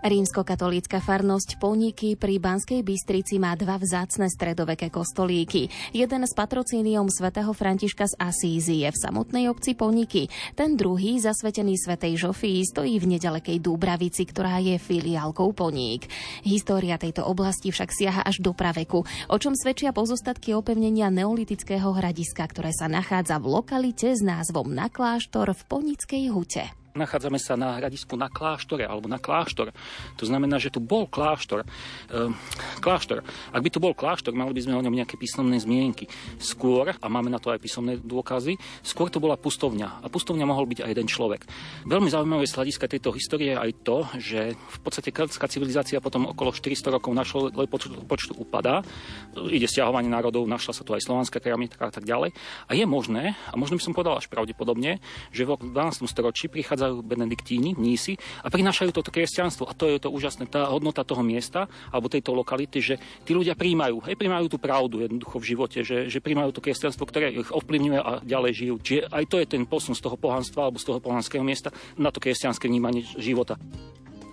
Rímskokatolícka farnosť Poníky pri Banskej Bystrici má dva vzácne stredoveké kostolíky. Jeden s patrocíniom svätého Františka z Asízy je v samotnej obci Poníky. Ten druhý, zasvetený svätej Žofii, stojí v nedalekej Dúbravici, ktorá je filiálkou Poník. História tejto oblasti však siaha až do praveku, o čom svedčia pozostatky opevnenia neolitického hradiska, ktoré sa nachádza v lokalite s názvom Nakláštor v Ponickej hute. Nachádzame sa na hradisku na kláštore alebo na kláštor. To znamená, že tu bol kláštor. E, kláštor. Ak by tu bol kláštor, mali by sme o ňom nejaké písomné zmienky. Skôr, a máme na to aj písomné dôkazy, skôr to bola pustovňa. A pustovňa mohol byť aj jeden človek. Veľmi zaujímavé z hľadiska tejto histórie je aj to, že v podstate keltská civilizácia potom okolo 400 rokov našlo počtu, počtu upadá. Ide stiahovanie národov, našla sa tu aj slovanská keramika a tak ďalej. A je možné, a možno by som povedal až pravdepodobne, že v 12. storočí prichádza prichádzajú benediktíni, mnísi a prinášajú toto kresťanstvo. A to je to úžasné, tá hodnota toho miesta alebo tejto lokality, že tí ľudia príjmajú, aj príjmajú tú pravdu jednoducho v živote, že, že príjmajú to kresťanstvo, ktoré ich ovplyvňuje a ďalej žijú. Čiže aj to je ten posun z toho pohanstva alebo z toho pohanského miesta na to kresťanské vnímanie života.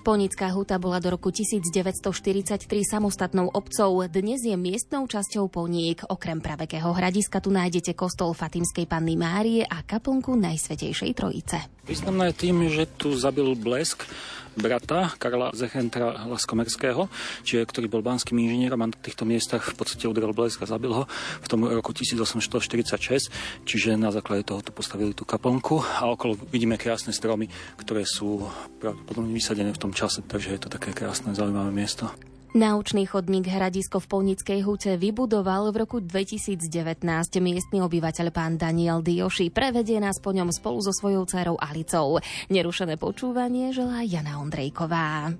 Ponická huta bola do roku 1943 samostatnou obcov. Dnes je miestnou časťou Poník. Okrem pravekého hradiska tu nájdete kostol Fatimskej panny Márie a kaplnku Najsvetejšej Trojice. Významné je tým, že tu zabil blesk brata Karla Zechentra Laskomerského, čiže, ktorý bol banským inžinierom a na týchto miestach v podstate udrel blesk a zabil ho v tom roku 1846, čiže na základe toho tu postavili tú kaplnku a okolo vidíme krásne stromy, ktoré sú pravdepodobne vysadené v tom čase, takže je to také krásne, zaujímavé miesto. Naučný chodník Hradisko v Polnickej hute vybudoval v roku 2019 miestny obyvateľ pán Daniel Dioši. Prevedie nás po ňom spolu so svojou dcerou Alicou. Nerušené počúvanie želá Jana Ondrejková.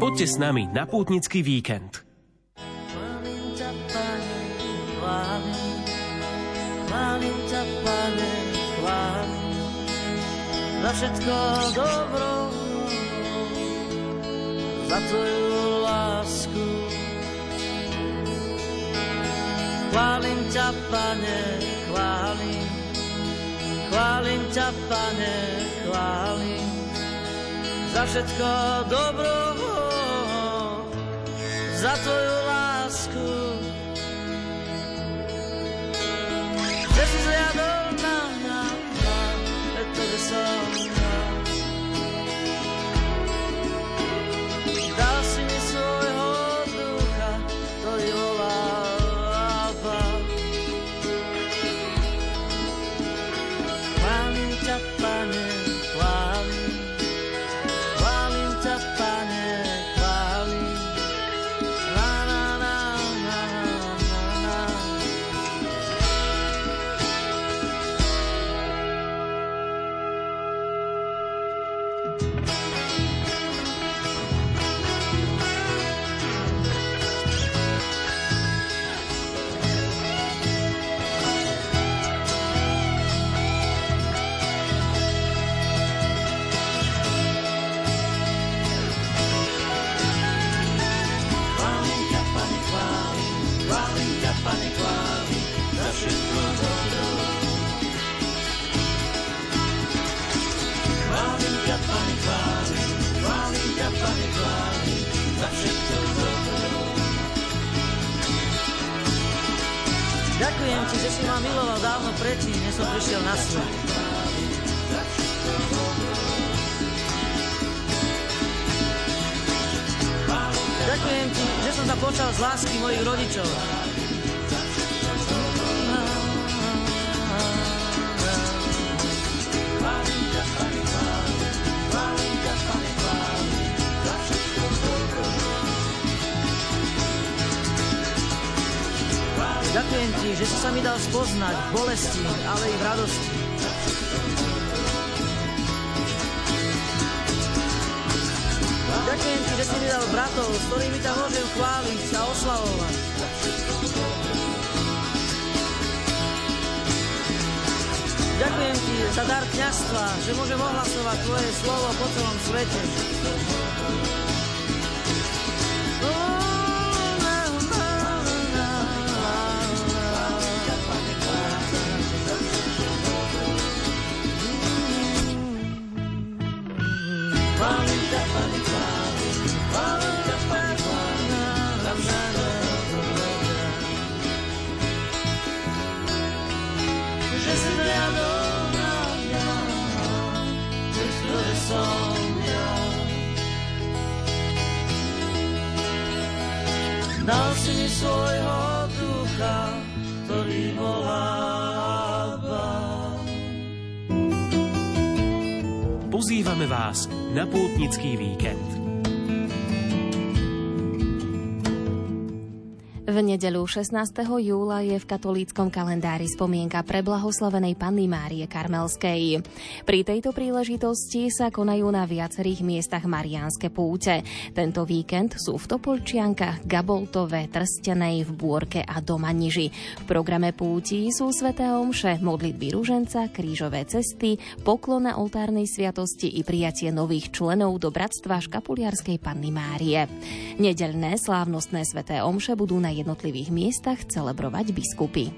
Poďte s nami na pútnický víkend. za všetko dobro za tvoju lásku. Chválim ťa, pane, chválim, chválim ťa, pane, chválim, za všetko dobro, za tvoju lásku. Že si zliadol na mňa, som Ďakujem ti, svojho ducha, ktorý voláva. Pozývame vás na pútnický víkend. V nedeľu 16. júla je v katolíckom kalendári spomienka pre blahoslavenej Panny Márie Karmelskej. Pri tejto príležitosti sa konajú na viacerých miestach mariánske púte. Tento víkend sú v Topolčiankach, Gaboltove, Trstenej, v Búrke a Domaniži. V programe púti sú sveté omše, modlitby ruženca, krížové cesty, poklon na oltárnej sviatosti i prijatie nových členov do Bratstva Škapuliarskej Panny Márie. Nedeľné slávnostné sveté omše budú na jednotlivých miestach celebrovať biskupy.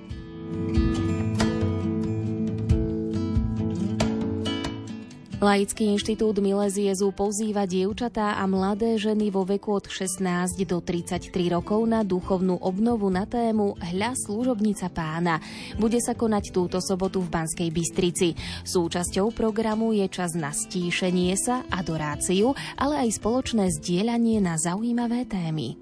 Laický inštitút Mileziezu pozýva dievčatá a mladé ženy vo veku od 16 do 33 rokov na duchovnú obnovu na tému Hľa služobnica pána. Bude sa konať túto sobotu v Banskej Bystrici. Súčasťou programu je čas na stíšenie sa, adoráciu, ale aj spoločné zdieľanie na zaujímavé témy.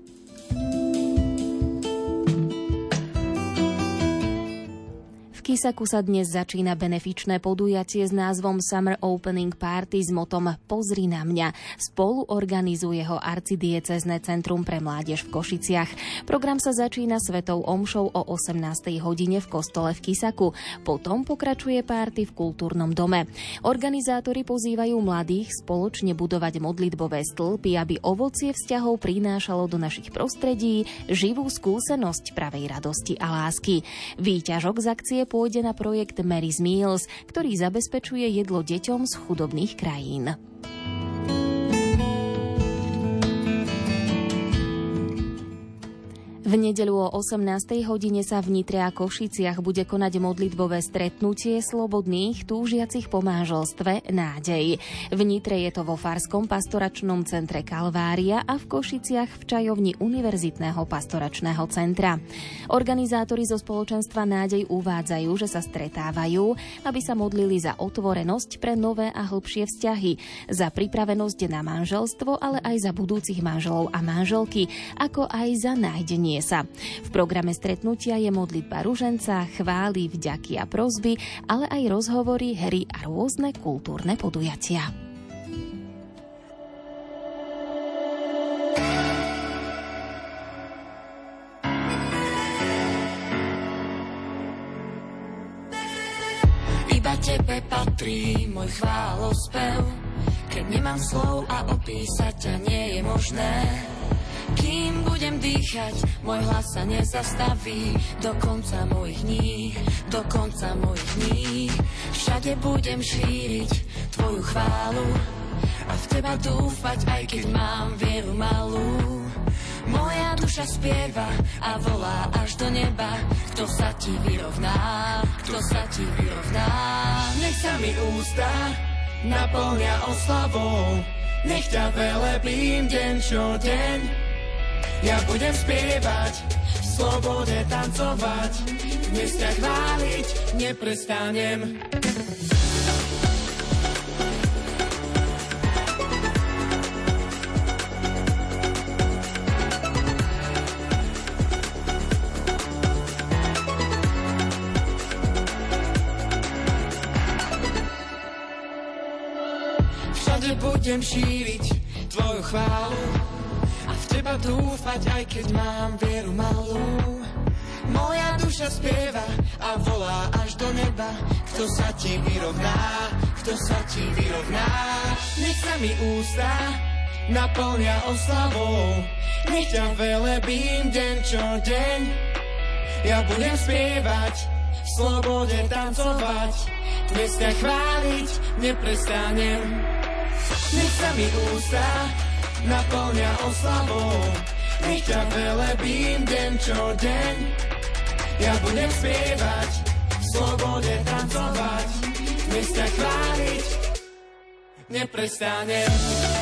Kisaku sa dnes začína benefičné podujatie s názvom Summer Opening Party s motom Pozri na mňa. Spolu organizuje ho arcidiecezne Centrum pre mládež v Košiciach. Program sa začína svetou omšou o 18. hodine v kostole v Kisaku. Potom pokračuje párty v kultúrnom dome. Organizátori pozývajú mladých spoločne budovať modlitbové stĺpy, aby ovocie vzťahov prinášalo do našich prostredí živú skúsenosť pravej radosti a lásky. Výťažok z akcie pôjde na projekt Mary's Meals, ktorý zabezpečuje jedlo deťom z chudobných krajín. V nedeľu o 18. hodine sa v Nitre a Košiciach bude konať modlitbové stretnutie slobodných túžiacich po manželstve Nádej. V Nitre je to vo Farskom pastoračnom centre Kalvária a v Košiciach v čajovni Univerzitného pastoračného centra. Organizátori zo spoločenstva Nádej uvádzajú, že sa stretávajú, aby sa modlili za otvorenosť pre nové a hlbšie vzťahy, za pripravenosť na manželstvo, ale aj za budúcich manželov a manželky, ako aj za nájdenie sa. V programe stretnutia je modlitba ruženca, chvály, vďaky a prozby, ale aj rozhovory, hry a rôzne kultúrne podujatia. Tebe patrí môj chválospev, keď nemám slov a opísať ťa nie je možné. Kým budem dýchať, môj hlas sa nezastaví Do konca mojich dní, do konca mojich dní Všade budem šíriť tvoju chválu A v teba dúfať, aj keď mám vieru malú. Moja duša spieva a volá až do neba. Kto sa ti vyrovná, kto sa ti vyrovná? Nech sa mi ústa naplňa oslavou. Nech ťa velebím deň čo deň ja budem spievať, v slobode tancovať, dnes ťa chváliť neprestanem. Všade budem šíriť tvoju chválu teba dúfať, aj keď mám vieru malú. Moja duša spieva a volá až do neba, kto sa ti vyrovná, kto sa ti vyrovná. Nech sa mi ústa naplňa oslavou, nech ťa velebím deň čo deň. Ja budem spievať, v slobode tancovať, dnes ťa chváliť neprestanem. Nech sa mi ústa naplňa oslavou, nech ťa velebím deň čo deň. Ja budem spievať, v slobode tancovať, dnes ťa chváliť neprestanem.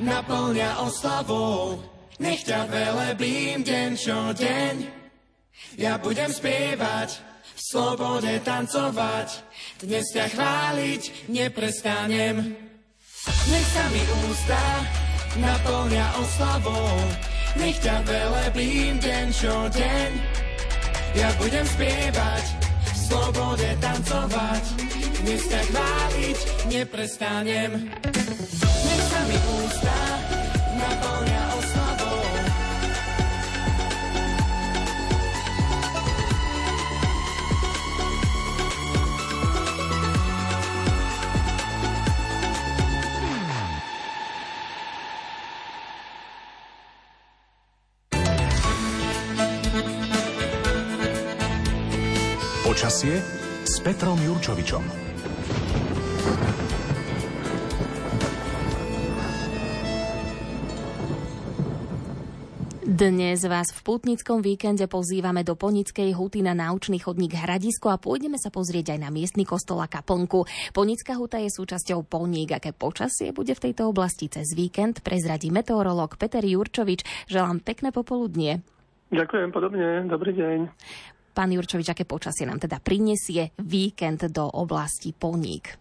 Naplňa oslavou. Nech ťa velebím deň čo deň. Ja budem spievať, v slobode tancovať. Dnes ťa chváliť neprestanem. Nech sa mi ústa naplňa oslavou. Nech ťa velebím deň čo deň. Ja budem spievať, v slobode tancovať. Dnes ťa chváliť neprestanem. Počasie s Petrom Jurčovičom. Dnes vás v putnickom víkende pozývame do Ponickej huty na náučný chodník Hradisko a pôjdeme sa pozrieť aj na miestny kostol a kaplnku. Ponická huta je súčasťou Poník. Aké počasie bude v tejto oblasti cez víkend, prezradí meteorolog Peter Jurčovič. Želám pekné popoludnie. Ďakujem podobne, dobrý deň. Pán Jurčovič, aké počasie nám teda prinesie víkend do oblasti Poník?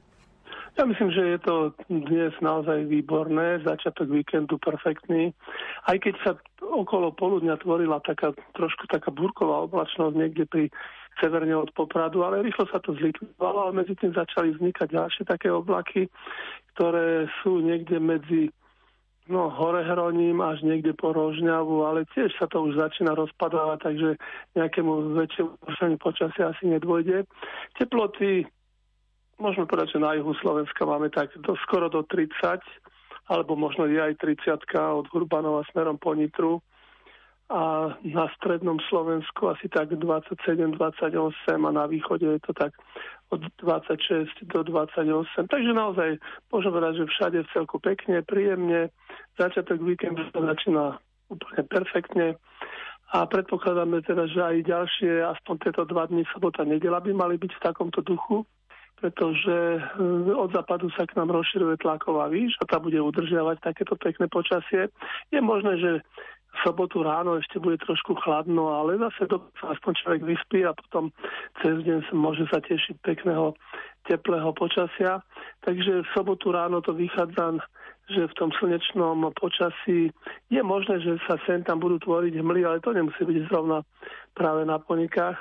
Ja myslím, že je to dnes naozaj výborné, začiatok víkendu perfektný. Aj keď sa okolo poludňa tvorila taká trošku taká burková oblačnosť niekde pri severne od Popradu, ale rýchlo sa to zlikvidovalo a medzi tým začali vznikať ďalšie také oblaky, ktoré sú niekde medzi no, Horehroním až niekde po Rožňavu, ale tiež sa to už začína rozpadávať, takže nejakému väčšiemu počasia asi nedôjde. Teploty môžeme povedať, že na juhu Slovenska máme tak do, skoro do 30, alebo možno je aj 30 od Hurbanova smerom po Nitru a na strednom Slovensku asi tak 27-28 a na východe je to tak od 26 do 28. Takže naozaj môžem povedať, že všade v celku pekne, príjemne. Začiatok víkendu sa začína úplne perfektne a predpokladáme teda, že aj ďalšie, aspoň tieto dva dní, sobota, nedela by mali byť v takomto duchu pretože eh, od západu sa k nám rozširuje tlaková výš a tá bude udržiavať takéto pekné počasie. Je možné, že sobotu ráno ešte bude trošku chladno, ale zase do, aspoň človek vyspí a potom cez deň sa môže sa tešiť pekného teplého počasia. Takže v sobotu ráno to vychádza, že v tom slnečnom počasí je možné, že sa sem tam budú tvoriť hmly, ale to nemusí byť zrovna práve na ponikách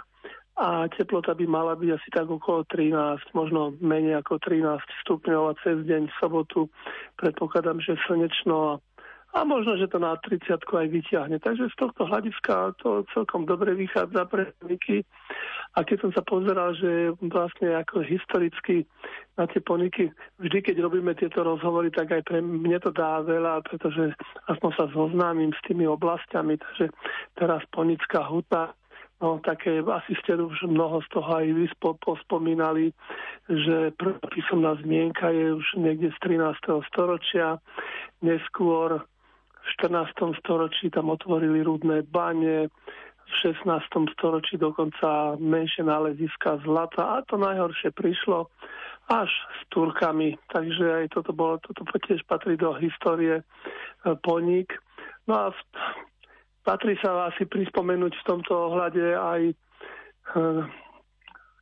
a teplota by mala byť asi tak okolo 13, možno menej ako 13 stupňov a cez deň v sobotu predpokladám, že slnečno a, a možno, že to na 30 aj vyťahne. Takže z tohto hľadiska to celkom dobre vychádza pre poniky. A keď som sa pozeral, že vlastne ako historicky na tie poniky, vždy keď robíme tieto rozhovory, tak aj pre mne to dá veľa, pretože aspoň sa zoznámim s tými oblastiami. Takže teraz ponická huta, No, také asi ste už mnoho z toho aj vy pospomínali, že prvá písomná zmienka je už niekde z 13. storočia. Neskôr v 14. storočí tam otvorili rudné bane, v 16. storočí dokonca menšie náleziska zlata a to najhoršie prišlo až s Turkami. Takže aj toto, bolo, toto tiež patrí do histórie e, poník. No a Patrí sa asi prispomenúť v tomto ohľade aj e,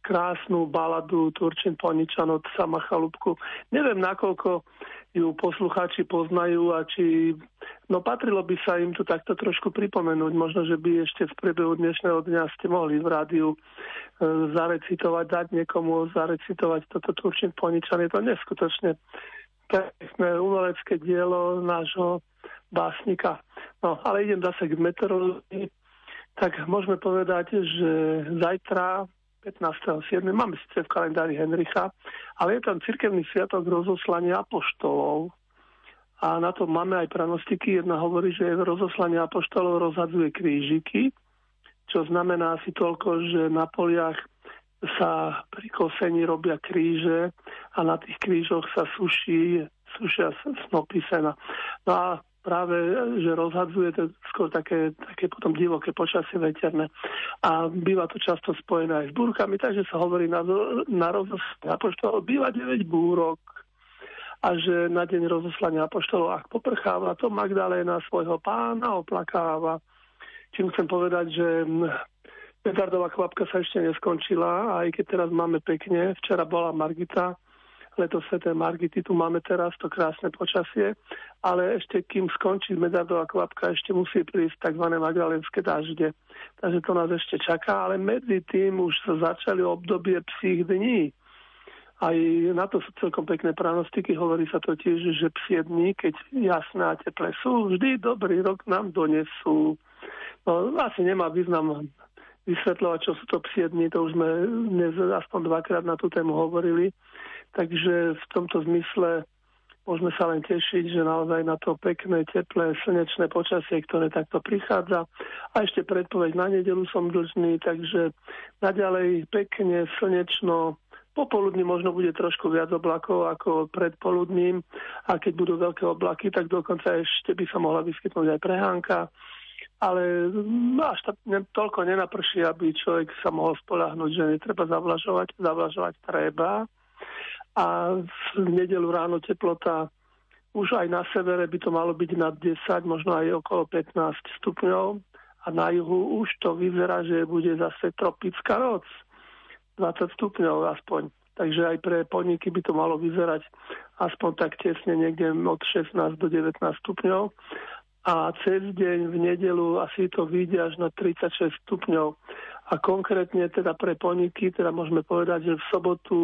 krásnu baladu Turčin Poničan od Sama Chalúbku. Neviem, nakoľko ju poslucháči poznajú a či no patrilo by sa im tu takto trošku pripomenúť. Možno, že by ešte v priebehu dnešného dňa ste mohli v rádiu e, zarecitovať, dať niekomu zarecitovať toto Turčin Poničan. Je to neskutočne pekné umelecké dielo nášho básnika. No, ale idem zase k meteorológii. Tak môžeme povedať, že zajtra 15.7. Máme síce v kalendári Henricha, ale je tam cirkevný sviatok rozoslania apoštolov. A na to máme aj pranostiky. Jedna hovorí, že rozoslanie apoštolov rozhadzuje krížiky, čo znamená asi toľko, že na poliach sa pri kosení robia kríže a na tých krížoch sa suší, sušia snopy sena. No a práve, že rozhadzuje to skôr také, také potom divoké počasie veterné. A býva to často spojené aj s búrkami, takže sa hovorí na, na rozoslanie apoštolov býva 9 búrok a že na deň rozoslania apoštolov, ak poprcháva, to Magdaléna svojho pána oplakáva. Čím chcem povedať, že Petardová kvapka sa ešte neskončila, aj keď teraz máme pekne. Včera bola Margita, leto Sveté Margity, tu máme teraz to krásne počasie, ale ešte kým skončí medardová kvapka, ešte musí prísť tzv. magdalenské dažde. Takže to nás ešte čaká, ale medzi tým už sa začali obdobie psích dní. Aj na to sú celkom pekné pranostiky. Hovorí sa totiž, že psie dní, keď jasné a teple sú, vždy dobrý rok nám donesú. No, asi nemá význam vysvetľovať, čo sú to psie dní, to už sme dnes aspoň dvakrát na tú tému hovorili. Takže v tomto zmysle môžeme sa len tešiť, že naozaj na to pekné, teplé, slnečné počasie, ktoré takto prichádza. A ešte predpoveď na nedelu som dlžný, takže naďalej pekne, slnečno, popoludní možno bude trošku viac oblakov ako predpoludním a keď budú veľké oblaky, tak dokonca ešte by sa mohla vyskytnúť aj prehánka. Ale až ta, ne, toľko nenaprší, aby človek sa mohol spolahnúť, že netreba zavlažovať. Zavlažovať treba, a v nedelu ráno teplota už aj na severe by to malo byť nad 10, možno aj okolo 15 stupňov a na juhu už to vyzerá, že bude zase tropická noc. 20 stupňov aspoň. Takže aj pre podniky by to malo vyzerať aspoň tak tesne niekde od 16 do 19 stupňov. A cez deň v nedelu asi to vyjde až na 36 stupňov. A konkrétne teda pre podniky, teda môžeme povedať, že v sobotu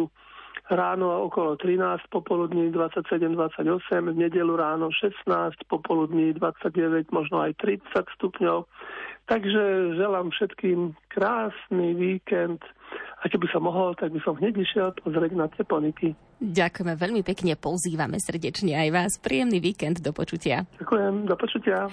ráno okolo 13, popoludní 27-28, v nedelu ráno 16, popoludní 29, možno aj 30 stupňov. Takže želám všetkým krásny víkend a keby som mohol, tak by som hneď išiel pozrieť na teponiky. Ďakujeme veľmi pekne, pozývame srdečne aj vás. Príjemný víkend, do počutia. Ďakujem, do počutia.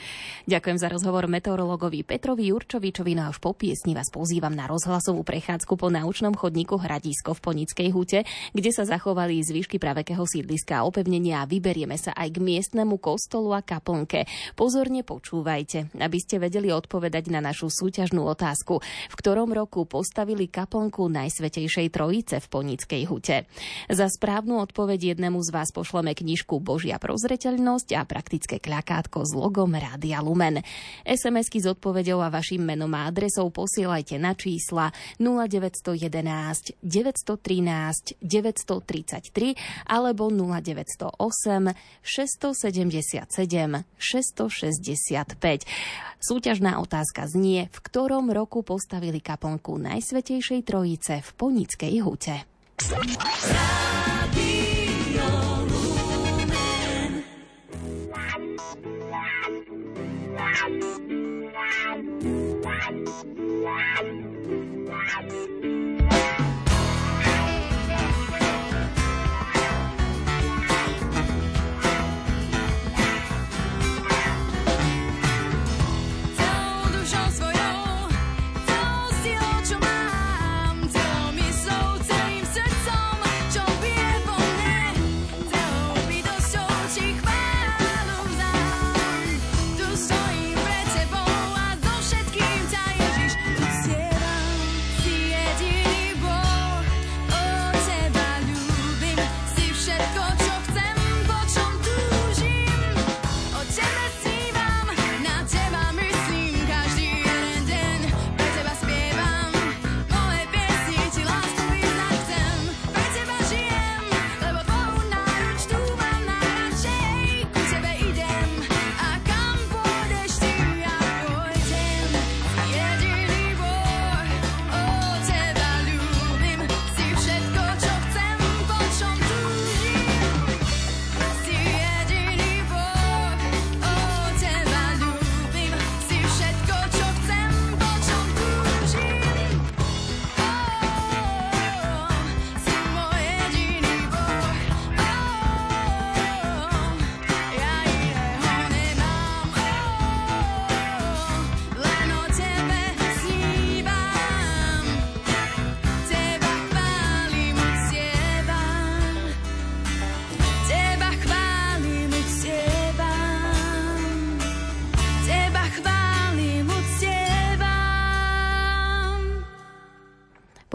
Ďakujem za rozhovor meteorologovi Petrovi Jurčovičovi, no a už po piesni vás pozývam na rozhlasovú prechádzku po naučnom chodníku Hradisko v Ponickej hute, kde sa zachovali zvyšky pravekého sídliska a opevnenia a vyberieme sa aj k miestnemu kostolu a kaplnke. Pozorne počúvajte, aby ste vedeli odpovedať na našu súťažnú otázku, v ktorom roku postavili kaplnku Najsvetejšej Trojice v Ponickej hute. Za správ správnu odpoveď jednému z vás pošleme knižku Božia prozreteľnosť a praktické kľakátko s logom Rádia Lumen. SMS-ky s odpoveďou a vašim menom a adresou posielajte na čísla 0911 913 933 alebo 0908 677 665. Súťažná otázka otázka znie, v ktorom roku postavili kaponku Najsvetejšej Trojice v Ponickej hute. Thank.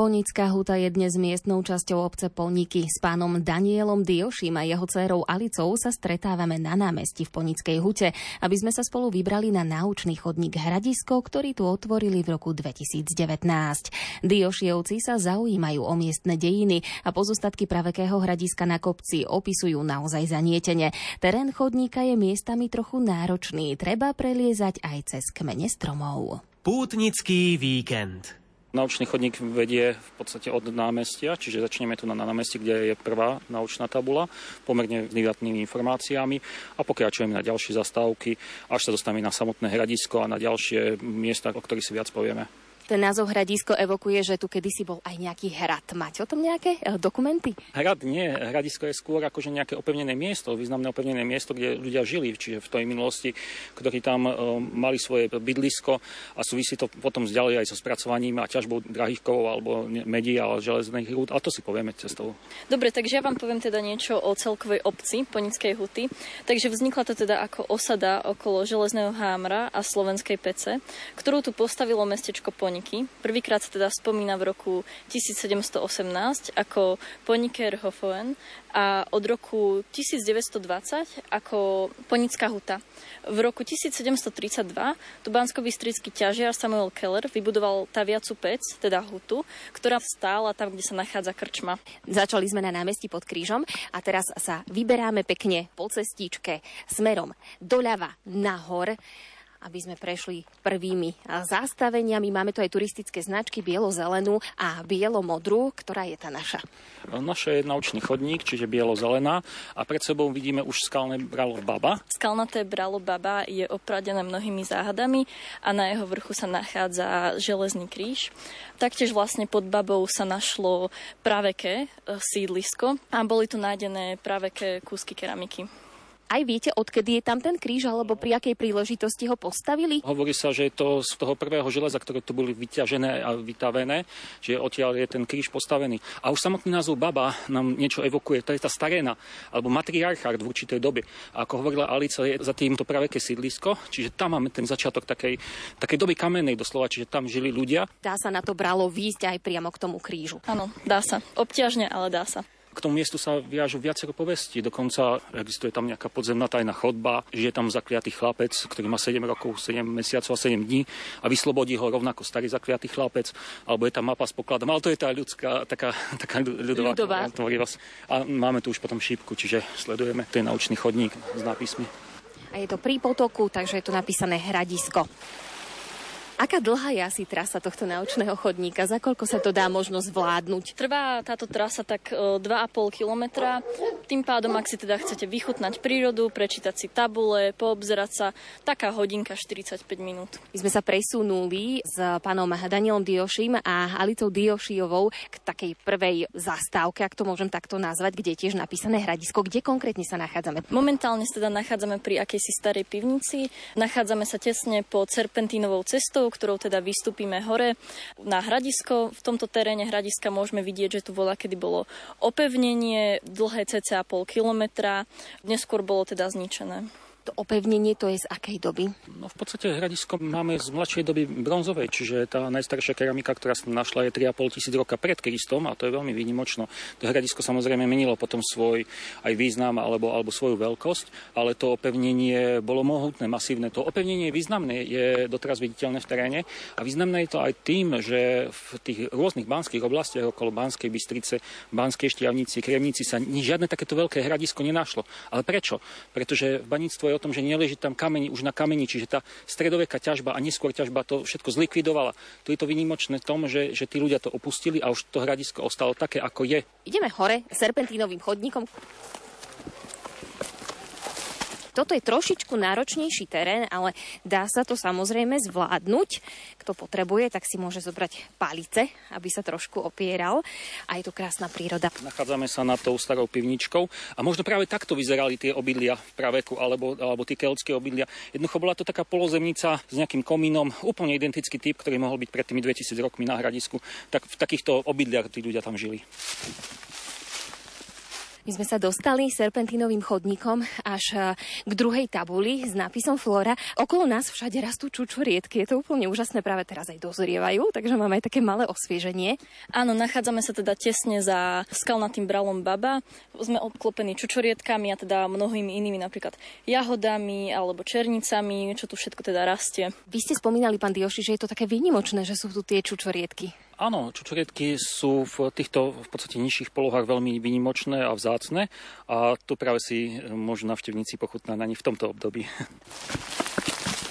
Ponická huta je dnes miestnou časťou obce Polniky. S pánom Danielom Dioším a jeho dcerou Alicou sa stretávame na námestí v Ponickej hute, aby sme sa spolu vybrali na náučný chodník Hradisko, ktorý tu otvorili v roku 2019. Diošievci sa zaujímajú o miestne dejiny a pozostatky pravekého hradiska na kopci opisujú naozaj zanietene. Terén chodníka je miestami trochu náročný, treba preliezať aj cez kmene stromov. Pútnický víkend. Naučný chodník vedie v podstate od námestia, čiže začneme tu na námestí, kde je prvá naučná tabula, pomerne výdatnými informáciami a pokračujeme na ďalšie zastávky, až sa dostaneme na samotné hradisko a na ďalšie miesta, o ktorých si viac povieme. Ten názov Hradisko evokuje, že tu kedysi bol aj nejaký hrad. Máte o tom nejaké eh, dokumenty? Hrad nie. Hradisko je skôr akože nejaké opevnené miesto, významné opevnené miesto, kde ľudia žili, čiže v tej minulosti, ktorí tam uh, mali svoje bydlisko a súvisí to potom ďalej aj so spracovaním a ťažbou drahých kovov alebo medí alebo železných rúd. A to si povieme cestou. Dobre, takže ja vám poviem teda niečo o celkovej obci Ponickej huty. Takže vznikla to teda ako osada okolo železného hámra a slovenskej pece, ktorú tu postavilo mestečko Ponik poniky. Prvýkrát sa teda spomína v roku 1718 ako poniker Hofoen a od roku 1920 ako ponická huta. V roku 1732 tu bansko ťažiar Samuel Keller vybudoval taviacu pec, teda hutu, ktorá stála tam, kde sa nachádza krčma. Začali sme na námestí pod krížom a teraz sa vyberáme pekne po cestičke smerom doľava nahor aby sme prešli prvými zastaveniami. Máme tu aj turistické značky bielo-zelenú a bielo-modrú, ktorá je tá naša. Naša je naučný chodník, čiže bielo-zelená a pred sebou vidíme už skalné bralo Baba. Skalnaté bralo Baba je opradené mnohými záhadami a na jeho vrchu sa nachádza železný kríž. Taktiež vlastne pod Babou sa našlo praveké e, sídlisko a boli tu nájdené praveké kúsky keramiky. Aj viete, odkedy je tam ten kríž, alebo pri akej príležitosti ho postavili? Hovorí sa, že je to z toho prvého železa, ktoré tu boli vyťažené a vytavené, že odtiaľ je ten kríž postavený. A už samotný názov Baba nám niečo evokuje. To je tá staréna, alebo matriarchát v určitej dobe. A ako hovorila Alica, je za týmto praveké sídlisko, čiže tam máme ten začiatok takej, takej doby kamennej doslova, čiže tam žili ľudia. Dá sa na to bralo výjsť aj priamo k tomu krížu. Áno, dá sa. Obťažne, ale dá sa. K tomu miestu sa viažu viacero povesti. Dokonca existuje tam nejaká podzemná tajná chodba, že je tam zakliatý chlapec, ktorý má 7 rokov, 7 mesiacov a 7 dní a vyslobodí ho rovnako starý zakliatý chlapec, alebo je tam mapa s pokladom. Ale to je tá ľudská, taká, taká ľudová, ľudová. tvorivosť. A máme tu už potom šípku, čiže sledujeme ten naučný chodník s nápismi. A je to pri potoku, takže je tu napísané hradisko. Aká dlhá je asi trasa tohto naučného chodníka? Za koľko sa to dá možno zvládnuť? Trvá táto trasa tak 2,5 e, kilometra. Tým pádom, ak si teda chcete vychutnať prírodu, prečítať si tabule, poobzerať sa, taká hodinka 45 minút. My sme sa presunuli s pánom Danielom Dioším a Alicou Diošiovou k takej prvej zastávke, ak to môžem takto nazvať, kde je tiež napísané hradisko. Kde konkrétne sa nachádzame? Momentálne sa teda nachádzame pri akejsi starej pivnici. Nachádzame sa tesne pod Serpentínovou cestou, cestou, ktorou teda vystúpime hore na hradisko. V tomto teréne hradiska môžeme vidieť, že tu bola, kedy bolo opevnenie dlhé cca pol kilometra. Neskôr bolo teda zničené to opevnenie to je z akej doby? No v podstate hradisko máme z mladšej doby bronzovej, čiže tá najstaršia keramika, ktorá sa našla, je 3,5 tisíc roka pred Kristom a to je veľmi výnimočno. To hradisko samozrejme menilo potom svoj aj význam alebo, alebo svoju veľkosť, ale to opevnenie bolo mohutné, masívne. To opevnenie je významné, je doteraz viditeľné v teréne a významné je to aj tým, že v tých rôznych banských oblastiach okolo Banskej Bystrice, Banskej Štiavnici, Kremnici sa žiadne takéto veľké hradisko nenašlo. Ale prečo? Pretože v baníctvo je o tom, že neleží tam kameni už na kameni, čiže tá stredoveká ťažba a neskôr ťažba to všetko zlikvidovala. Tu je to vynimočné tom, že, že tí ľudia to opustili a už to hradisko ostalo také, ako je. Ideme hore serpentínovým chodníkom. Toto je trošičku náročnejší terén, ale dá sa to samozrejme zvládnuť. Kto potrebuje, tak si môže zobrať palice, aby sa trošku opieral. A je tu krásna príroda. Nachádzame sa nad tou starou pivničkou a možno práve takto vyzerali tie obydlia v praveku alebo, alebo tie keľské obydlia. Jednoducho bola to taká polozemnica s nejakým komínom, úplne identický typ, ktorý mohol byť pred tými 2000 rokmi na hradisku. Tak v takýchto obydliach tí ľudia tam žili. My sme sa dostali serpentínovým chodníkom až e, k druhej tabuli s nápisom Flora. Okolo nás všade rastú čučoriedky. Je to úplne úžasné, práve teraz aj dozrievajú, takže máme aj také malé osvieženie. Áno, nachádzame sa teda tesne za skalnatým bralom Baba. Sme obklopení čučoriedkami a teda mnohými inými, napríklad jahodami alebo černicami, čo tu všetko teda rastie. Vy ste spomínali, pán Dioši, že je to také výnimočné, že sú tu tie čučoriedky. Áno, čučoriedky sú v týchto v podstate nižších polohách veľmi výnimočné a vzácne a tu práve si môžu navštevníci pochutnať na nich v tomto období.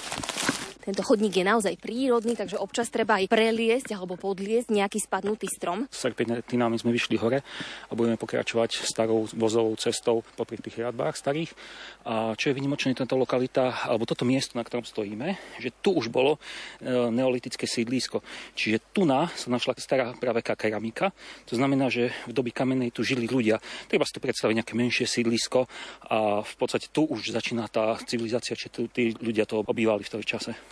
Tento chodník je naozaj prírodný, takže občas treba aj preliesť alebo podliesť nejaký spadnutý strom. S serpentinami sme vyšli hore a budeme pokračovať starou vozovou cestou popri tých hradbách starých. A čo je vynimočné tento lokalita, alebo toto miesto, na ktorom stojíme, že tu už bolo e, neolitické sídlisko. Čiže tu na sa našla stará praveká keramika. To znamená, že v doby kamenej tu žili ľudia. Treba si tu predstaviť nejaké menšie sídlisko a v podstate tu už začína tá civilizácia, či tu tí ľudia to obývali v tom čase.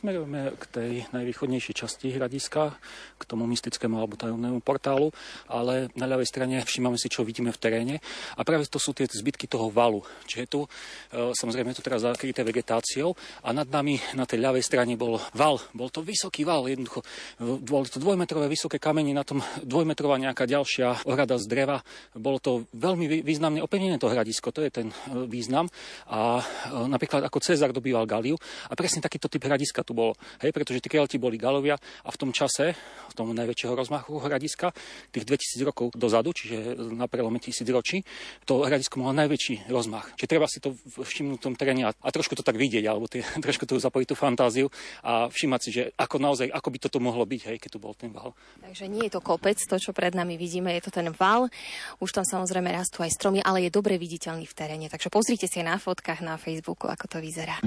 Smerujeme k tej najvýchodnejšej časti hradiska, k tomu mystickému alebo tajomnému portálu, ale na ľavej strane všímame si, čo vidíme v teréne. A práve to sú tie zbytky toho valu. Čiže tu, e, samozrejme, je to teraz zakryté vegetáciou a nad nami na tej ľavej strane bol val. Bol to vysoký val, jednoducho. E, bolo to dvojmetrové vysoké kamene, na tom dvojmetrová nejaká ďalšia ohrada z dreva. Bolo to veľmi významne opevnené to hradisko, to je ten e, význam. A napríklad ako Cezar dobýval Galiu a presne takýto typ hradiska tu bolo. Hej, pretože tí Kelti boli Galovia a v tom čase, v tom najväčšieho rozmachu hradiska, tých 2000 rokov dozadu, čiže na prelome tisíc ročí, to hradisko malo najväčší rozmach. Čiže treba si to všimnúť v tom teréne a, a trošku to tak vidieť, alebo tie, trošku to zapojiť tú fantáziu a všimať si, že ako naozaj, ako by toto mohlo byť, hej, keď tu bol ten val. Takže nie je to kopec, to, čo pred nami vidíme, je to ten val. Už tam samozrejme rastú aj stromy, ale je dobre viditeľný v teréne. Takže pozrite si na fotkách na Facebooku, ako to vyzerá.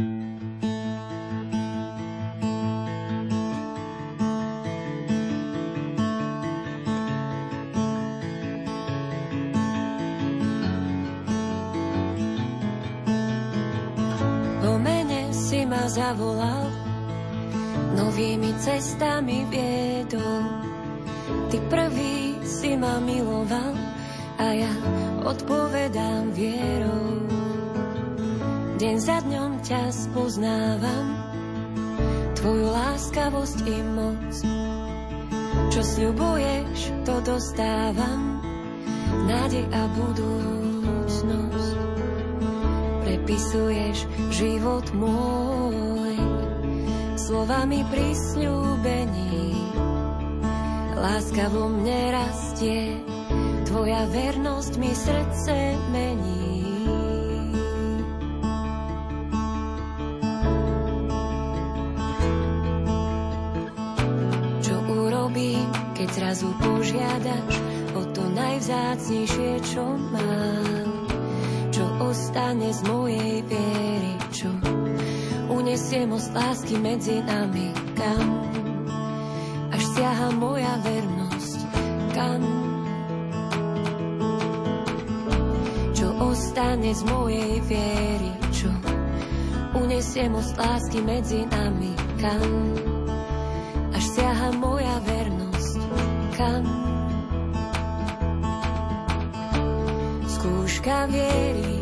Ma zavolal, novými cestami viedol. Ty prvý si ma miloval a ja odpovedám vierou. Deň za dňom ťa spoznávam, tvoju láskavosť i moc. Čo sľubuješ, to dostávam, nádej a budúcnosť prepisuješ život môj slovami prisľúbení. Láska vo mne rastie, tvoja vernosť mi srdce mení. Čo urobím, keď zrazu požiadaš o to najvzácnejšie, čo mám? Ostane z mojej viery, čo unesie most lásky medzi nami, kam až siaha moja vernosť, kam? Čo ostane z mojej viery, čo unesie most lásky medzi nami, kam? Až siaha moja vernosť, kam? Skúška viery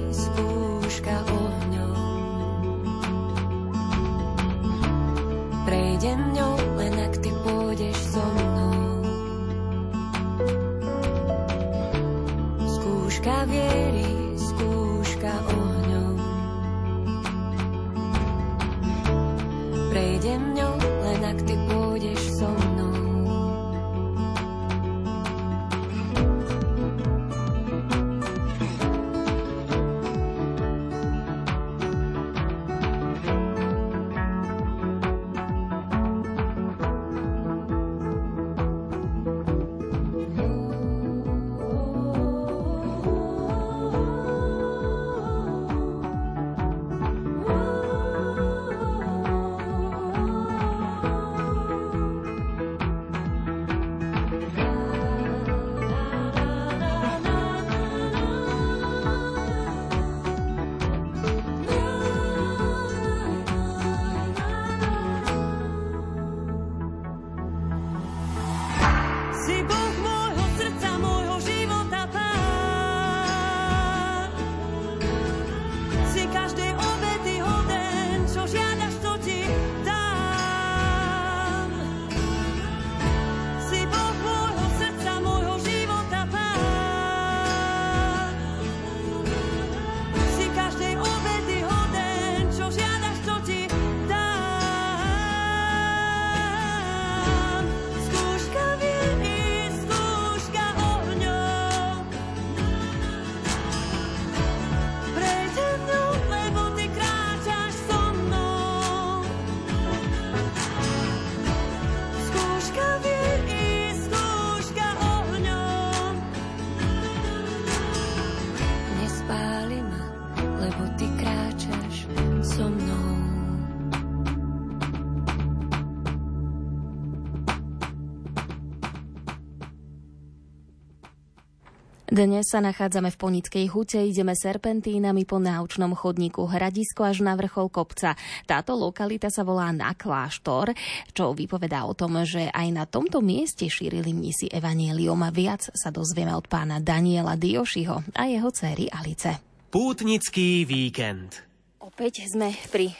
Dnes sa nachádzame v Ponickej hute, ideme serpentínami po náučnom chodníku Hradisko až na vrchol kopca. Táto lokalita sa volá Na kláštor, čo vypovedá o tom, že aj na tomto mieste šírili mnisi evanielium a viac sa dozvieme od pána Daniela Diošiho a jeho céry Alice. Pútnický víkend. Opäť sme pri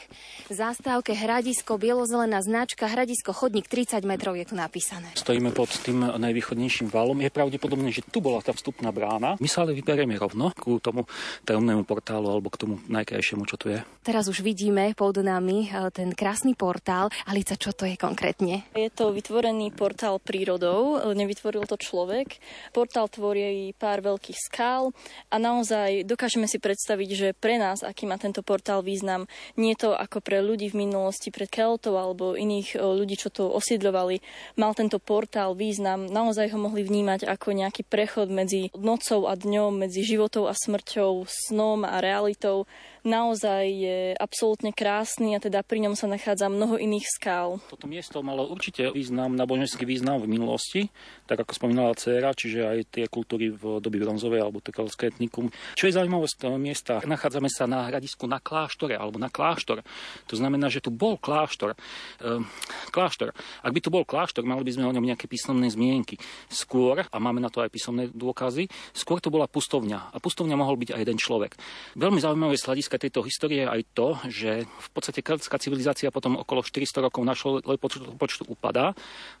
zástavke Hradisko, bielozelená značka, Hradisko chodník 30 metrov je tu napísané. Stojíme pod tým najvýchodnejším valom. Je pravdepodobné, že tu bola tá vstupná brána. My sa ale vyberieme rovno ku tomu tajomnému portálu alebo k tomu najkrajšiemu, čo tu je. Teraz už vidíme pod nami e, ten krásny portál. Alica, čo to je konkrétne? Je to vytvorený portál prírodou, nevytvoril to človek. Portál tvorí pár veľkých skál a naozaj dokážeme si predstaviť, že pre nás, aký má tento portál portál význam nie to ako pre ľudí v minulosti, pre Keltov alebo iných e, ľudí, čo to osídľovali, mal tento portál význam. Naozaj ho mohli vnímať ako nejaký prechod medzi nocou a dňom, medzi životou a smrťou, snom a realitou naozaj je absolútne krásny a teda pri ňom sa nachádza mnoho iných skál. Toto miesto malo určite význam, náboženský význam v minulosti, tak ako spomínala dcera, čiže aj tie kultúry v doby bronzovej alebo tekelské etnikum. Čo je zaujímavé z toho miesta, nachádzame sa na hradisku na kláštore alebo na kláštor. To znamená, že tu bol kláštor. Ehm, kláštor. Ak by tu bol kláštor, mali by sme o ňom nejaké písomné zmienky. Skôr, a máme na to aj písomné dôkazy, skôr to bola pustovňa. A pustovňa mohol byť aj jeden človek. Veľmi zaujímavé z hľadiska tejto histórie aj to, že v podstate keltská civilizácia potom okolo 400 rokov našlo, počtu, počtu upadá.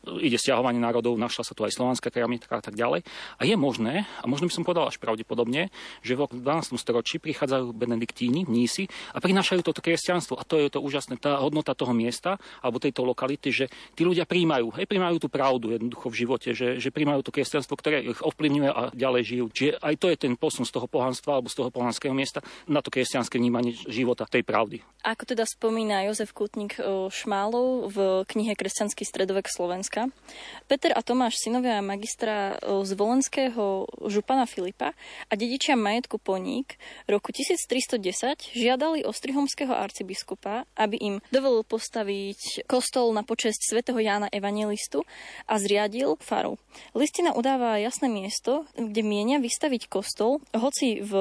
Ide stiahovanie národov, našla sa tu aj slovanská keramika a tak ďalej. A je možné, a možno by som povedal až pravdepodobne, že v 12. storočí prichádzajú benediktíni, mnísi a prinášajú toto kresťanstvo. A to je to úžasné, tá hodnota toho miesta alebo tejto lokality, že tí ľudia príjmajú, hej, príjmajú tú pravdu jednoducho v živote, že, že príjmajú to kresťanstvo, ktoré ich ovplyvňuje a ďalej žijú. Čiže aj to je ten posun z toho pohanstva alebo z toho pohanského miesta na to kresťanské vnímanie života tej pravdy. Ako teda spomína Jozef Kutník Šmálov v knihe Kresťanský stredovek Slovenska, Peter a Tomáš, synovia magistra z volenského župana Filipa a dedičia majetku Poník roku 1310 žiadali ostrihomského arcibiskupa, aby im dovolil postaviť kostol na počesť svätého Jána Evangelistu a zriadil faru. Listina udáva jasné miesto, kde mienia vystaviť kostol, hoci v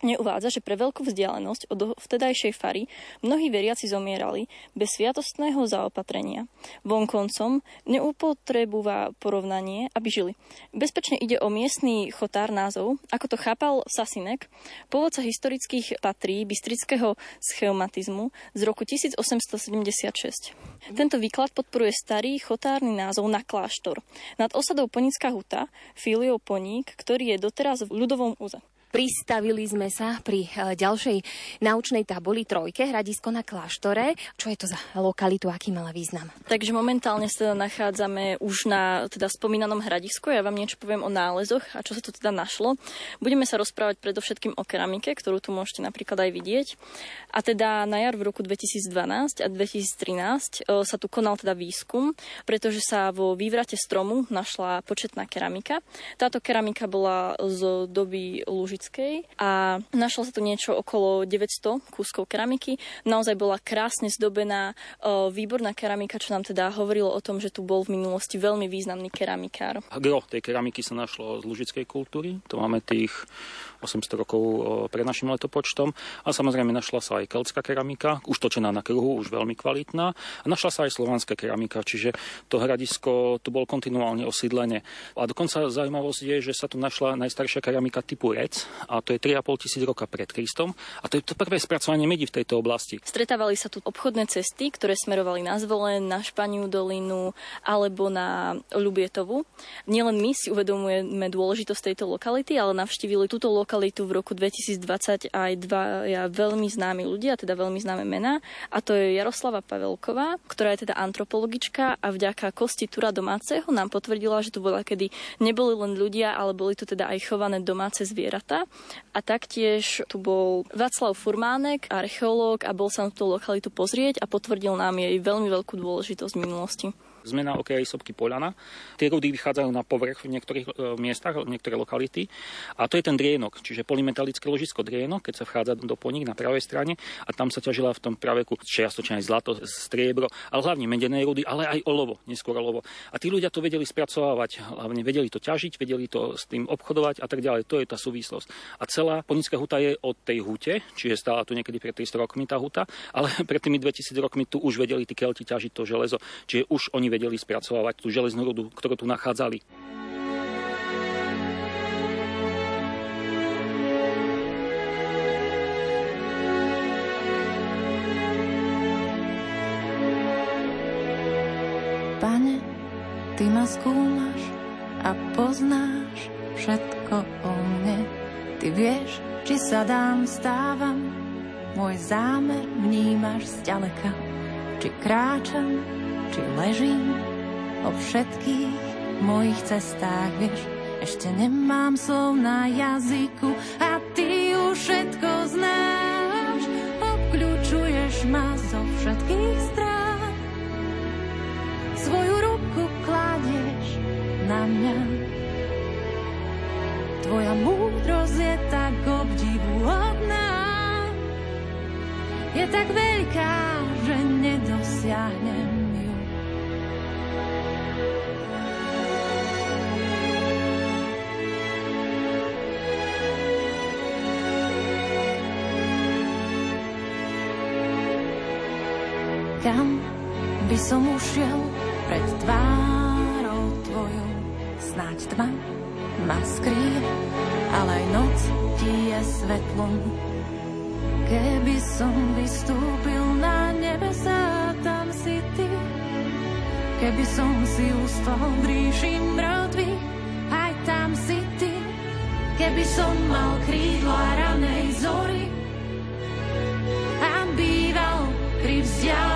neuvádza, že pre veľkú vzdialenosť od vtedajšej fary mnohí veriaci zomierali bez sviatostného zaopatrenia. Vonkoncom neupotrebúva porovnanie, aby žili. Bezpečne ide o miestný chotár názov, ako to chápal Sasinek, pôvodca historických patrí bystrického schematizmu z roku 1876. Tento výklad podporuje starý chotárny názov na kláštor. Nad osadou Ponická huta, filiou Poník, ktorý je doteraz v ľudovom úze. Pristavili sme sa pri e, ďalšej naučnej tabuli trojke, hradisko na kláštore. Čo je to za lokalitu, aký mala význam? Takže momentálne sa nachádzame už na teda spomínanom hradisku. Ja vám niečo poviem o nálezoch a čo sa tu teda našlo. Budeme sa rozprávať predovšetkým o keramike, ktorú tu môžete napríklad aj vidieť. A teda na jar v roku 2012 a 2013 e, sa tu konal teda výskum, pretože sa vo vývrate stromu našla početná keramika. Táto keramika bola z doby Lužic Košickej a našlo sa tu niečo okolo 900 kúskov keramiky. Naozaj bola krásne zdobená, výborná keramika, čo nám teda hovorilo o tom, že tu bol v minulosti veľmi významný keramikár. Gro tej keramiky sa našlo z lužickej kultúry. To máme tých 800 rokov pred našim letopočtom. A samozrejme našla sa aj keltská keramika, už točená na kruhu, už veľmi kvalitná. A našla sa aj slovanská keramika, čiže to hradisko tu bol kontinuálne osídlenie. A dokonca zaujímavosť je, že sa tu našla najstaršia keramika typu rec, a to je 3,5 tisíc roka pred Kristom. A to je to prvé spracovanie medí v tejto oblasti. Stretávali sa tu obchodné cesty, ktoré smerovali na Zvolen, na Španiu dolinu alebo na Ľubietovu. Nielen my si uvedomujeme dôležitosť tejto lokality, ale navštívili túto lokalitu v roku 2020 aj dva ja, veľmi známi ľudia, teda veľmi známe mená. A to je Jaroslava Pavelková, ktorá je teda antropologička a vďaka kosti Tura domáceho nám potvrdila, že tu bola kedy neboli len ľudia, ale boli tu teda aj chované domáce zvieratá. A taktiež tu bol Václav Furmánek, archeológ a bol sa na tú lokalitu pozrieť a potvrdil nám jej veľmi veľkú dôležitosť v zmena okrají sopky Poľana. Tie rudy vychádzajú na povrch v niektorých e, miestach, v niektoré lokality. A to je ten drienok, čiže polymetalické ložisko drienok, keď sa vchádza do poník na pravej strane a tam sa ťažila v tom praveku čiastočne aj zlato, striebro, ale hlavne medené rudy, ale aj olovo, neskôr olovo. A tí ľudia to vedeli spracovávať, hlavne vedeli to ťažiť, vedeli to s tým obchodovať a tak ďalej. To je tá súvislosť. A celá ponická huta je od tej hute, čiže stála tu niekedy pred 300 rokmi tá huta, ale pred tými 2000 rokmi tu už vedeli tí kelti ťažiť to železo, čiže už oni vedeli spracovávať tú železnú rudu, ktorú tu nachádzali. Pane, Ty ma skúmaš a poznáš všetko o mne. Ty vieš, či sa dám, stávam, môj zámer vnímaš zďaleka. Či kráčam, či ležím, o všetkých mojich cestách vieš. Ešte nemám slov na jazyku a ty už všetko znáš. Obkľúčuješ ma zo všetkých strán. Svoju ruku kladieš na mňa. Tvoja múdrosť je tak obdivuhodná. Je tak veľká, že nedosiahnem Kam by som ušiel pred tvárou tvojou? Snáď tma ma skrie, ale aj noc ti je svetlom. Keby som vystúpil na nebesa, tam si ty. Keby som si ustal ríši mŕtvych, aj tam si ty. Keby som mal krídla ranej zory a býval pri vzdialenom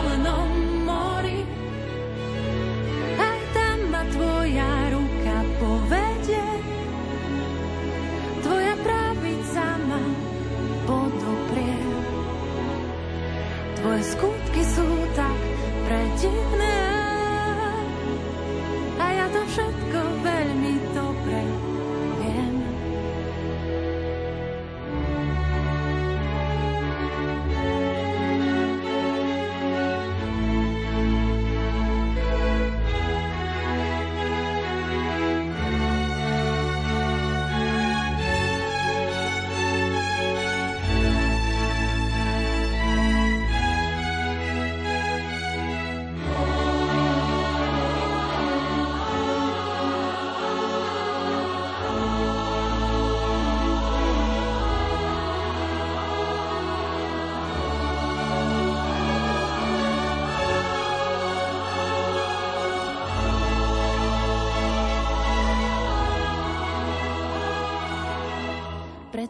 Tvoje skutky sú tak predivné. A ja to všetko veľmi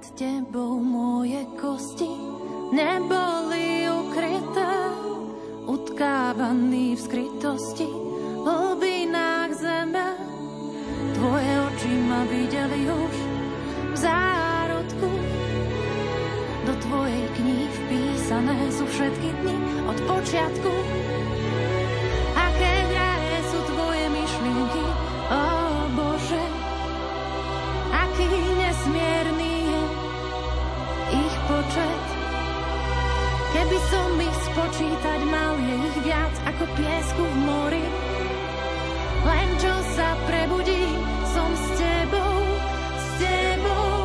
Pred tebou moje kosti neboli ukryté, utkávaný v skrytosti, v hlbinách zeme. Tvoje oči ma videli už v zárodku. Do tvojej knihy vpísané sú všetky dni od počiatku. Spočítať mal, je ich viac ako piesku v mori. Len čo sa prebudí, som s tebou, s tebou.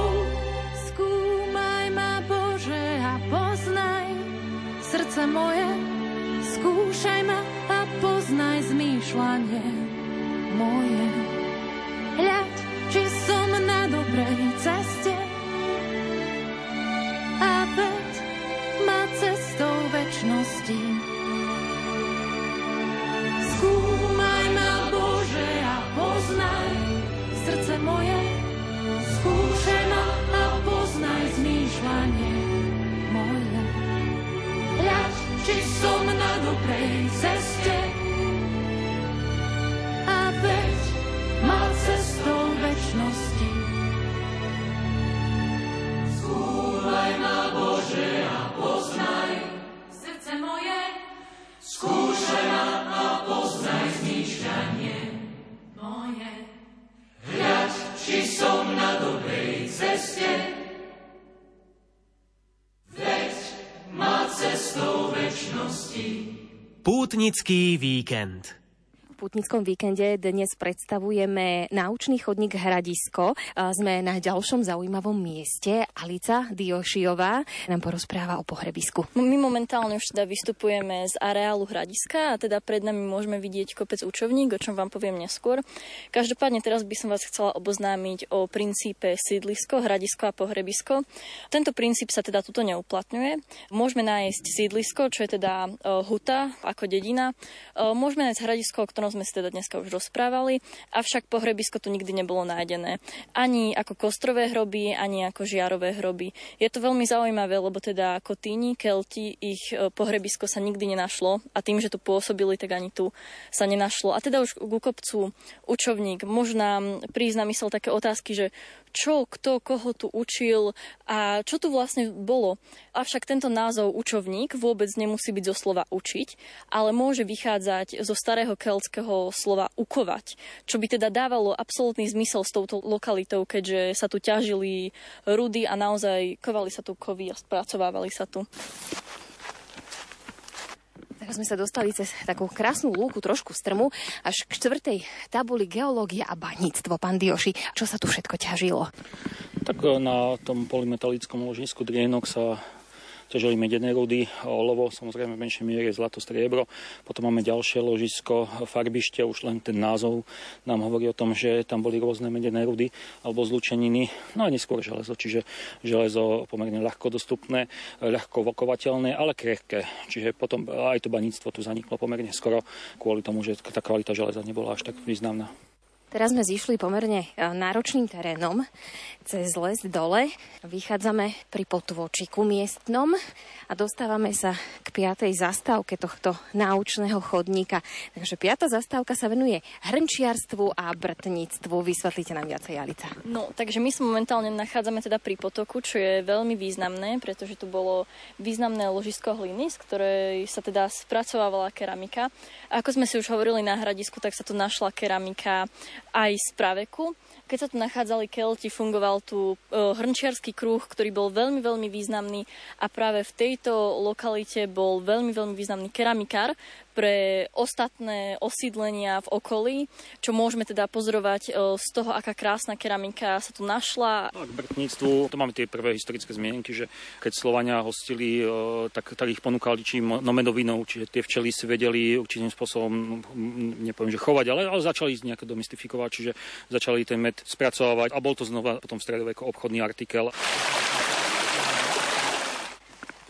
Skúmaj ma, Bože, a poznaj srdce moje. Skúšaj ma a poznaj zmýšľanie moje. Pútnický víkend putnickom víkende dnes predstavujeme naučný chodník Hradisko. Sme na ďalšom zaujímavom mieste. Alica Diošiová nám porozpráva o pohrebisku. My momentálne už teda vystupujeme z areálu Hradiska a teda pred nami môžeme vidieť kopec učovník, o čom vám poviem neskôr. Každopádne teraz by som vás chcela oboznámiť o princípe sídlisko, hradisko a pohrebisko. Tento princíp sa teda tuto neuplatňuje. Môžeme nájsť sídlisko, čo je teda e, huta ako dedina. E, môžeme nájsť hradisko, o ktorom sme si teda dneska už rozprávali, avšak pohrebisko tu nikdy nebolo nájdené. Ani ako kostrové hroby, ani ako žiarové hroby. Je to veľmi zaujímavé, lebo teda ako tíni, kelti, ich e, pohrebisko sa nikdy nenašlo a tým, že tu pôsobili, tak ani tu sa nenašlo. A teda už ku kopcu učovník možná prísť na mysel také otázky, že čo, kto, koho tu učil a čo tu vlastne bolo. Avšak tento názov učovník vôbec nemusí byť zo slova učiť, ale môže vychádzať zo starého keltského slova ukovať, čo by teda dávalo absolútny zmysel s touto lokalitou, keďže sa tu ťažili rudy a naozaj kovali sa tu kovy a spracovávali sa tu. Teraz sme sa dostali cez takú krásnu lúku, trošku strmu, až k čtvrtej tabuli geológia a baníctvo. Pán Dioši, čo sa tu všetko ťažilo? Tak na tom polymetalickom ložisku Drienok sa ťažili medené rudy, olovo, samozrejme v menšej miere zlato, striebro. Potom máme ďalšie ložisko, farbište, už len ten názov nám hovorí o tom, že tam boli rôzne medené rudy alebo zlučeniny, no a neskôr železo, čiže železo pomerne ľahko dostupné, ľahko vokovateľné, ale krehké. Čiže potom aj to baníctvo tu zaniklo pomerne skoro kvôli tomu, že tá kvalita železa nebola až tak významná. Teraz sme zišli pomerne e, náročným terénom cez les dole. Vychádzame pri potvočiku miestnom a dostávame sa k piatej zastávke tohto náučného chodníka. Takže piata zastávka sa venuje hrnčiarstvu a brtníctvu. Vysvetlite nám viacej, Alica. No, takže my sa momentálne nachádzame teda pri potoku, čo je veľmi významné, pretože tu bolo významné ložisko hliny, z ktorej sa teda spracovávala keramika. A ako sme si už hovorili na hradisku, tak sa tu našla keramika aj z praveku. Keď sa tu nachádzali Kelti, fungoval tu e, hrnčiarský kruh, ktorý bol veľmi, veľmi významný a práve v tejto lokalite bol veľmi, veľmi významný keramikár, pre ostatné osídlenia v okolí, čo môžeme teda pozorovať e, z toho, aká krásna keramika sa tu našla. No, k brtníctvu, to máme tie prvé historické zmienky, že keď Slovania hostili, e, tak, tak ich ponúkali čím nomedovinou, čiže tie včely si vedeli určitým spôsobom, nepoviem, že chovať, ale, ale začali ich nejako domystifikovať, čiže začali ten med spracovať a bol to znova potom stredoveku obchodný artikel.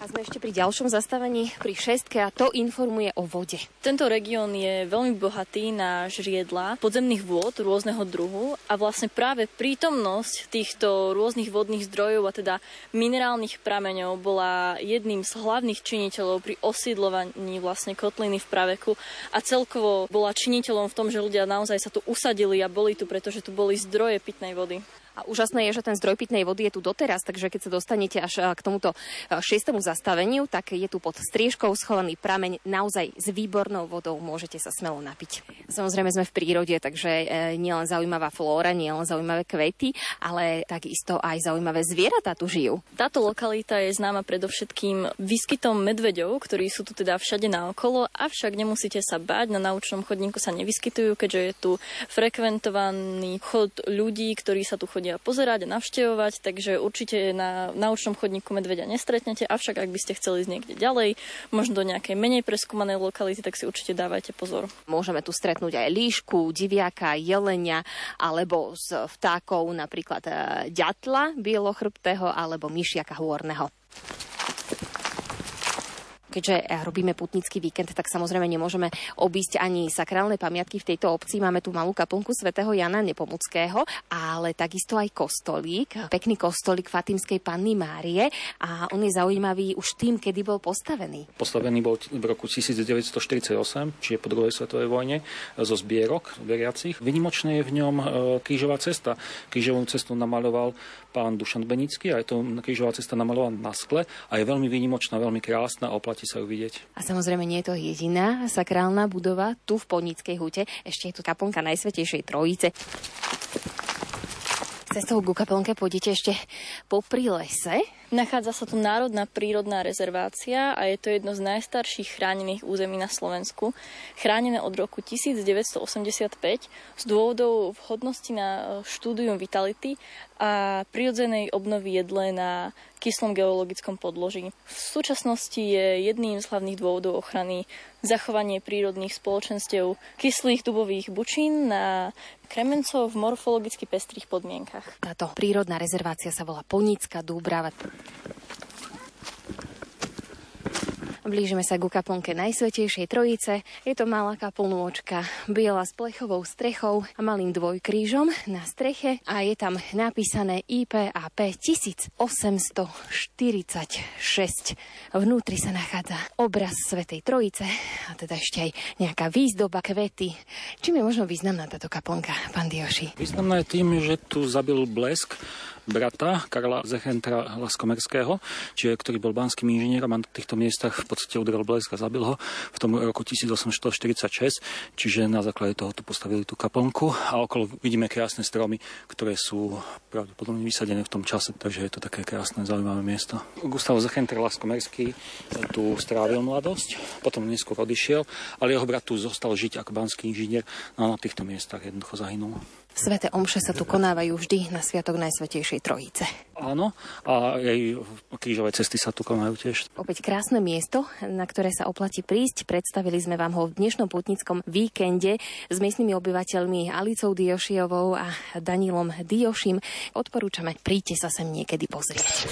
A sme ešte pri ďalšom zastavení, pri šestke a to informuje o vode. Tento región je veľmi bohatý na žriedla podzemných vôd rôzneho druhu a vlastne práve prítomnosť týchto rôznych vodných zdrojov a teda minerálnych prameňov bola jedným z hlavných činiteľov pri osídlovaní vlastne kotliny v praveku a celkovo bola činiteľom v tom, že ľudia naozaj sa tu usadili a boli tu, pretože tu boli zdroje pitnej vody. A úžasné je, že ten zdroj pitnej vody je tu doteraz, takže keď sa dostanete až k tomuto šiestému zastaveniu, tak je tu pod striežkou schovaný prameň naozaj s výbornou vodou, môžete sa smelo napiť. Samozrejme sme v prírode, takže e, nielen zaujímavá flóra, nielen zaujímavé kvety, ale takisto aj zaujímavé zvieratá tu žijú. Táto lokalita je známa predovšetkým výskytom medveďov, ktorí sú tu teda všade naokolo, avšak nemusíte sa báť, na naučnom chodníku sa nevyskytujú, keďže je tu frekventovaný chod ľudí, ktorí sa tu chodia chodia pozerať a navštevovať, takže určite na naučnom chodníku medvedia nestretnete, avšak ak by ste chceli ísť niekde ďalej, možno do nejakej menej preskúmanej lokality, tak si určite dávajte pozor. Môžeme tu stretnúť aj líšku, diviaka, jelenia alebo z vtákov napríklad e, ďatla bielochrbtého alebo myšiaka hôrneho keďže eh, robíme putnický víkend, tak samozrejme nemôžeme obísť ani sakrálne pamiatky v tejto obci. Máme tu malú kaplnku svätého Jana Nepomuckého, ale takisto aj kostolík, pekný kostolík Fatimskej Panny Márie a on je zaujímavý už tým, kedy bol postavený. Postavený bol v roku 1948, čiže po druhej svetovej vojne, zo zbierok veriacich. Vynimočné je v ňom eh, krížová cesta. Krížovú cestu namaloval pán Dušan Benický a je to krížová cesta namalovaná na skle a je veľmi výnimočná, veľmi krásna a oplatí sa ju vidieť. A samozrejme nie je to jediná sakrálna budova tu v Podnickej hute, ešte je tu kaponka Najsvetejšej Trojice. Cestou ku kaplnke pôjdete ešte popri lese. Nachádza sa tu Národná prírodná rezervácia a je to jedno z najstarších chránených území na Slovensku. Chránené od roku 1985 z dôvodov vhodnosti na štúdium vitality a prirodzenej obnovy jedle na kyslom geologickom podloží. V súčasnosti je jedným z hlavných dôvodov ochrany zachovanie prírodných spoločenstiev kyslých dubových bučín na kremencov v morfologicky pestrých podmienkach. Táto prírodná rezervácia sa volá Ponická Dúbrava. Blížime sa ku kaplnke Najsvetejšej Trojice. Je to malá kaplnôčka, biela s plechovou strechou a malým dvojkrížom na streche a je tam napísané IPAP 1846. Vnútri sa nachádza obraz Svetej Trojice a teda ešte aj nejaká výzdoba, kvety. Čím je možno významná táto kaplnka, pán Dioši? Významná je tým, že tu zabil blesk brata Karla Zechentra Laskomerského, čiže, ktorý bol banským inžinierom a na týchto miestach v podstate udrel blesk a zabil ho v tom roku 1846, čiže na základe toho tu postavili tú kaplnku a okolo vidíme krásne stromy, ktoré sú pravdepodobne vysadené v tom čase, takže je to také krásne, zaujímavé miesto. Gustav Zechenter Laskomerský tu strávil mladosť, potom neskôr odišiel, ale jeho brat tu zostal žiť ako banský inžinier no a na týchto miestach jednoducho zahynul. Svete omše sa tu konávajú vždy na Sviatok Najsvetejšej Trojice. Áno, a aj krížové cesty sa tu konajú tiež. Opäť krásne miesto, na ktoré sa oplatí prísť. Predstavili sme vám ho v dnešnom putnickom víkende s miestnymi obyvateľmi Alicou Diošiovou a Danilom Diošim. Odporúčame, príďte sa sem niekedy pozrieť.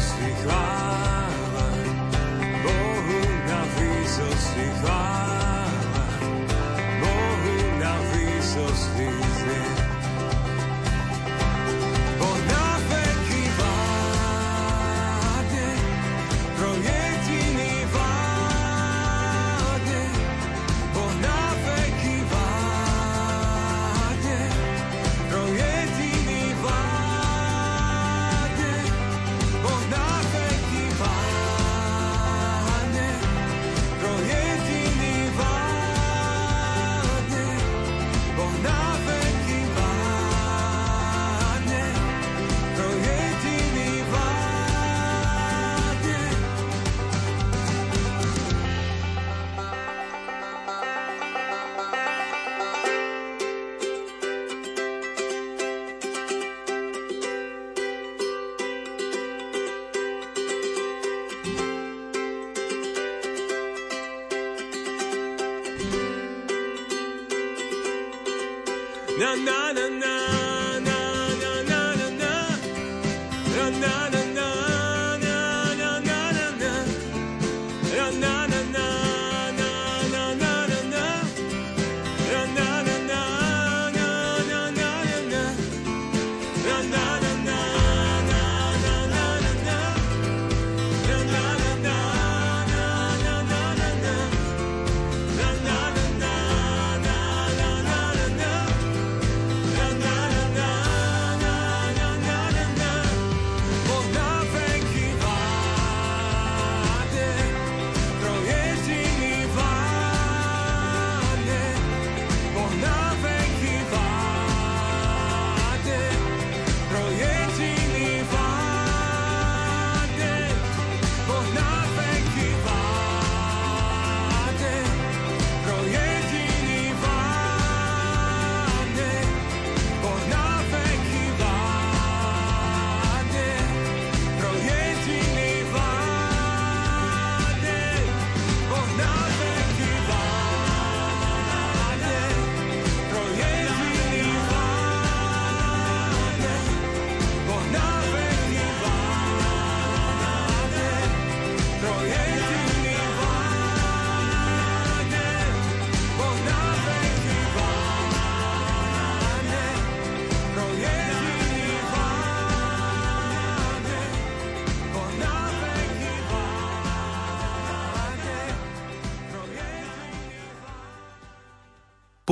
si chvál.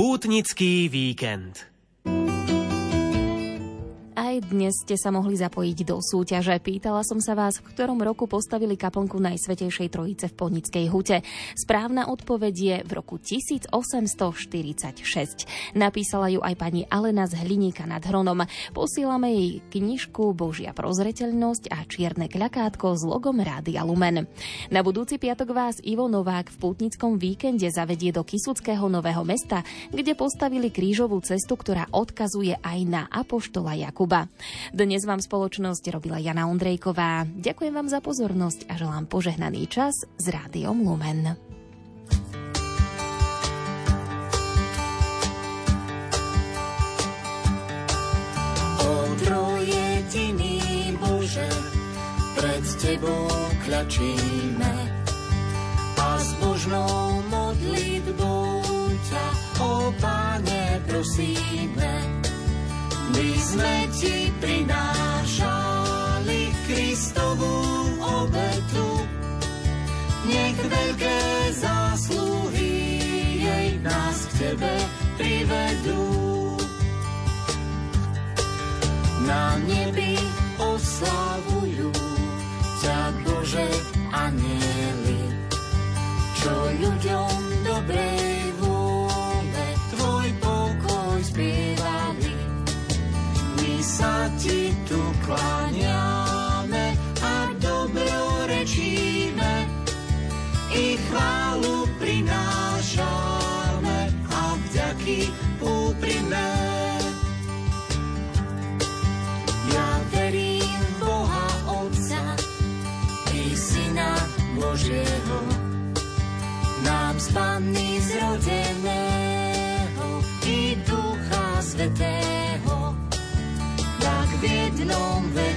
Pútnický víkend dnes ste sa mohli zapojiť do súťaže. Pýtala som sa vás, v ktorom roku postavili kaplnku Najsvetejšej Trojice v Ponickej hute. Správna odpoveď je v roku 1846. Napísala ju aj pani Alena z Hliníka nad Hronom. Posílame jej knižku Božia prozreteľnosť a čierne kľakátko s logom Rádia Lumen. Na budúci piatok vás Ivo Novák v pútnickom víkende zavedie do Kisuckého Nového mesta, kde postavili krížovú cestu, ktorá odkazuje aj na Apoštola Jakuba. Dnes vám spoločnosť robila Jana Ondrejková. Ďakujem vám za pozornosť a želám požehnaný čas s Rádiom Lumen. Bože, pred Tebou kľačíme a s Božnou modlitbou ťa, o Páne, prosíme sme ti prinášali Kristovú obetu. Nech veľké zásluhy jej nás k tebe privedú. Na nebi oslavujú ťa Bože anieli, čo ľuďom Panny zrodeného i Ducha Svetého, tak v jednom večnom